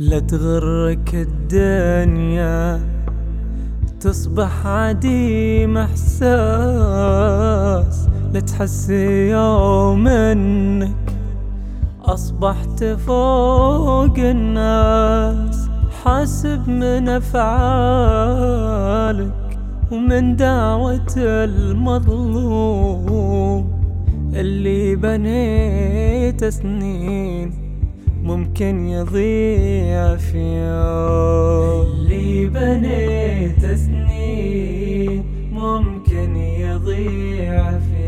لا تغرك الدنيا تصبح عديم إحساس؟ لا تحس يوم إنك أصبحت فوق الناس. حاسب من أفعالك ومن دعوة المظلوم اللي بنيت سنين. ممكن يضيع في يوم. اللي بنيت سنين ممكن يضيع في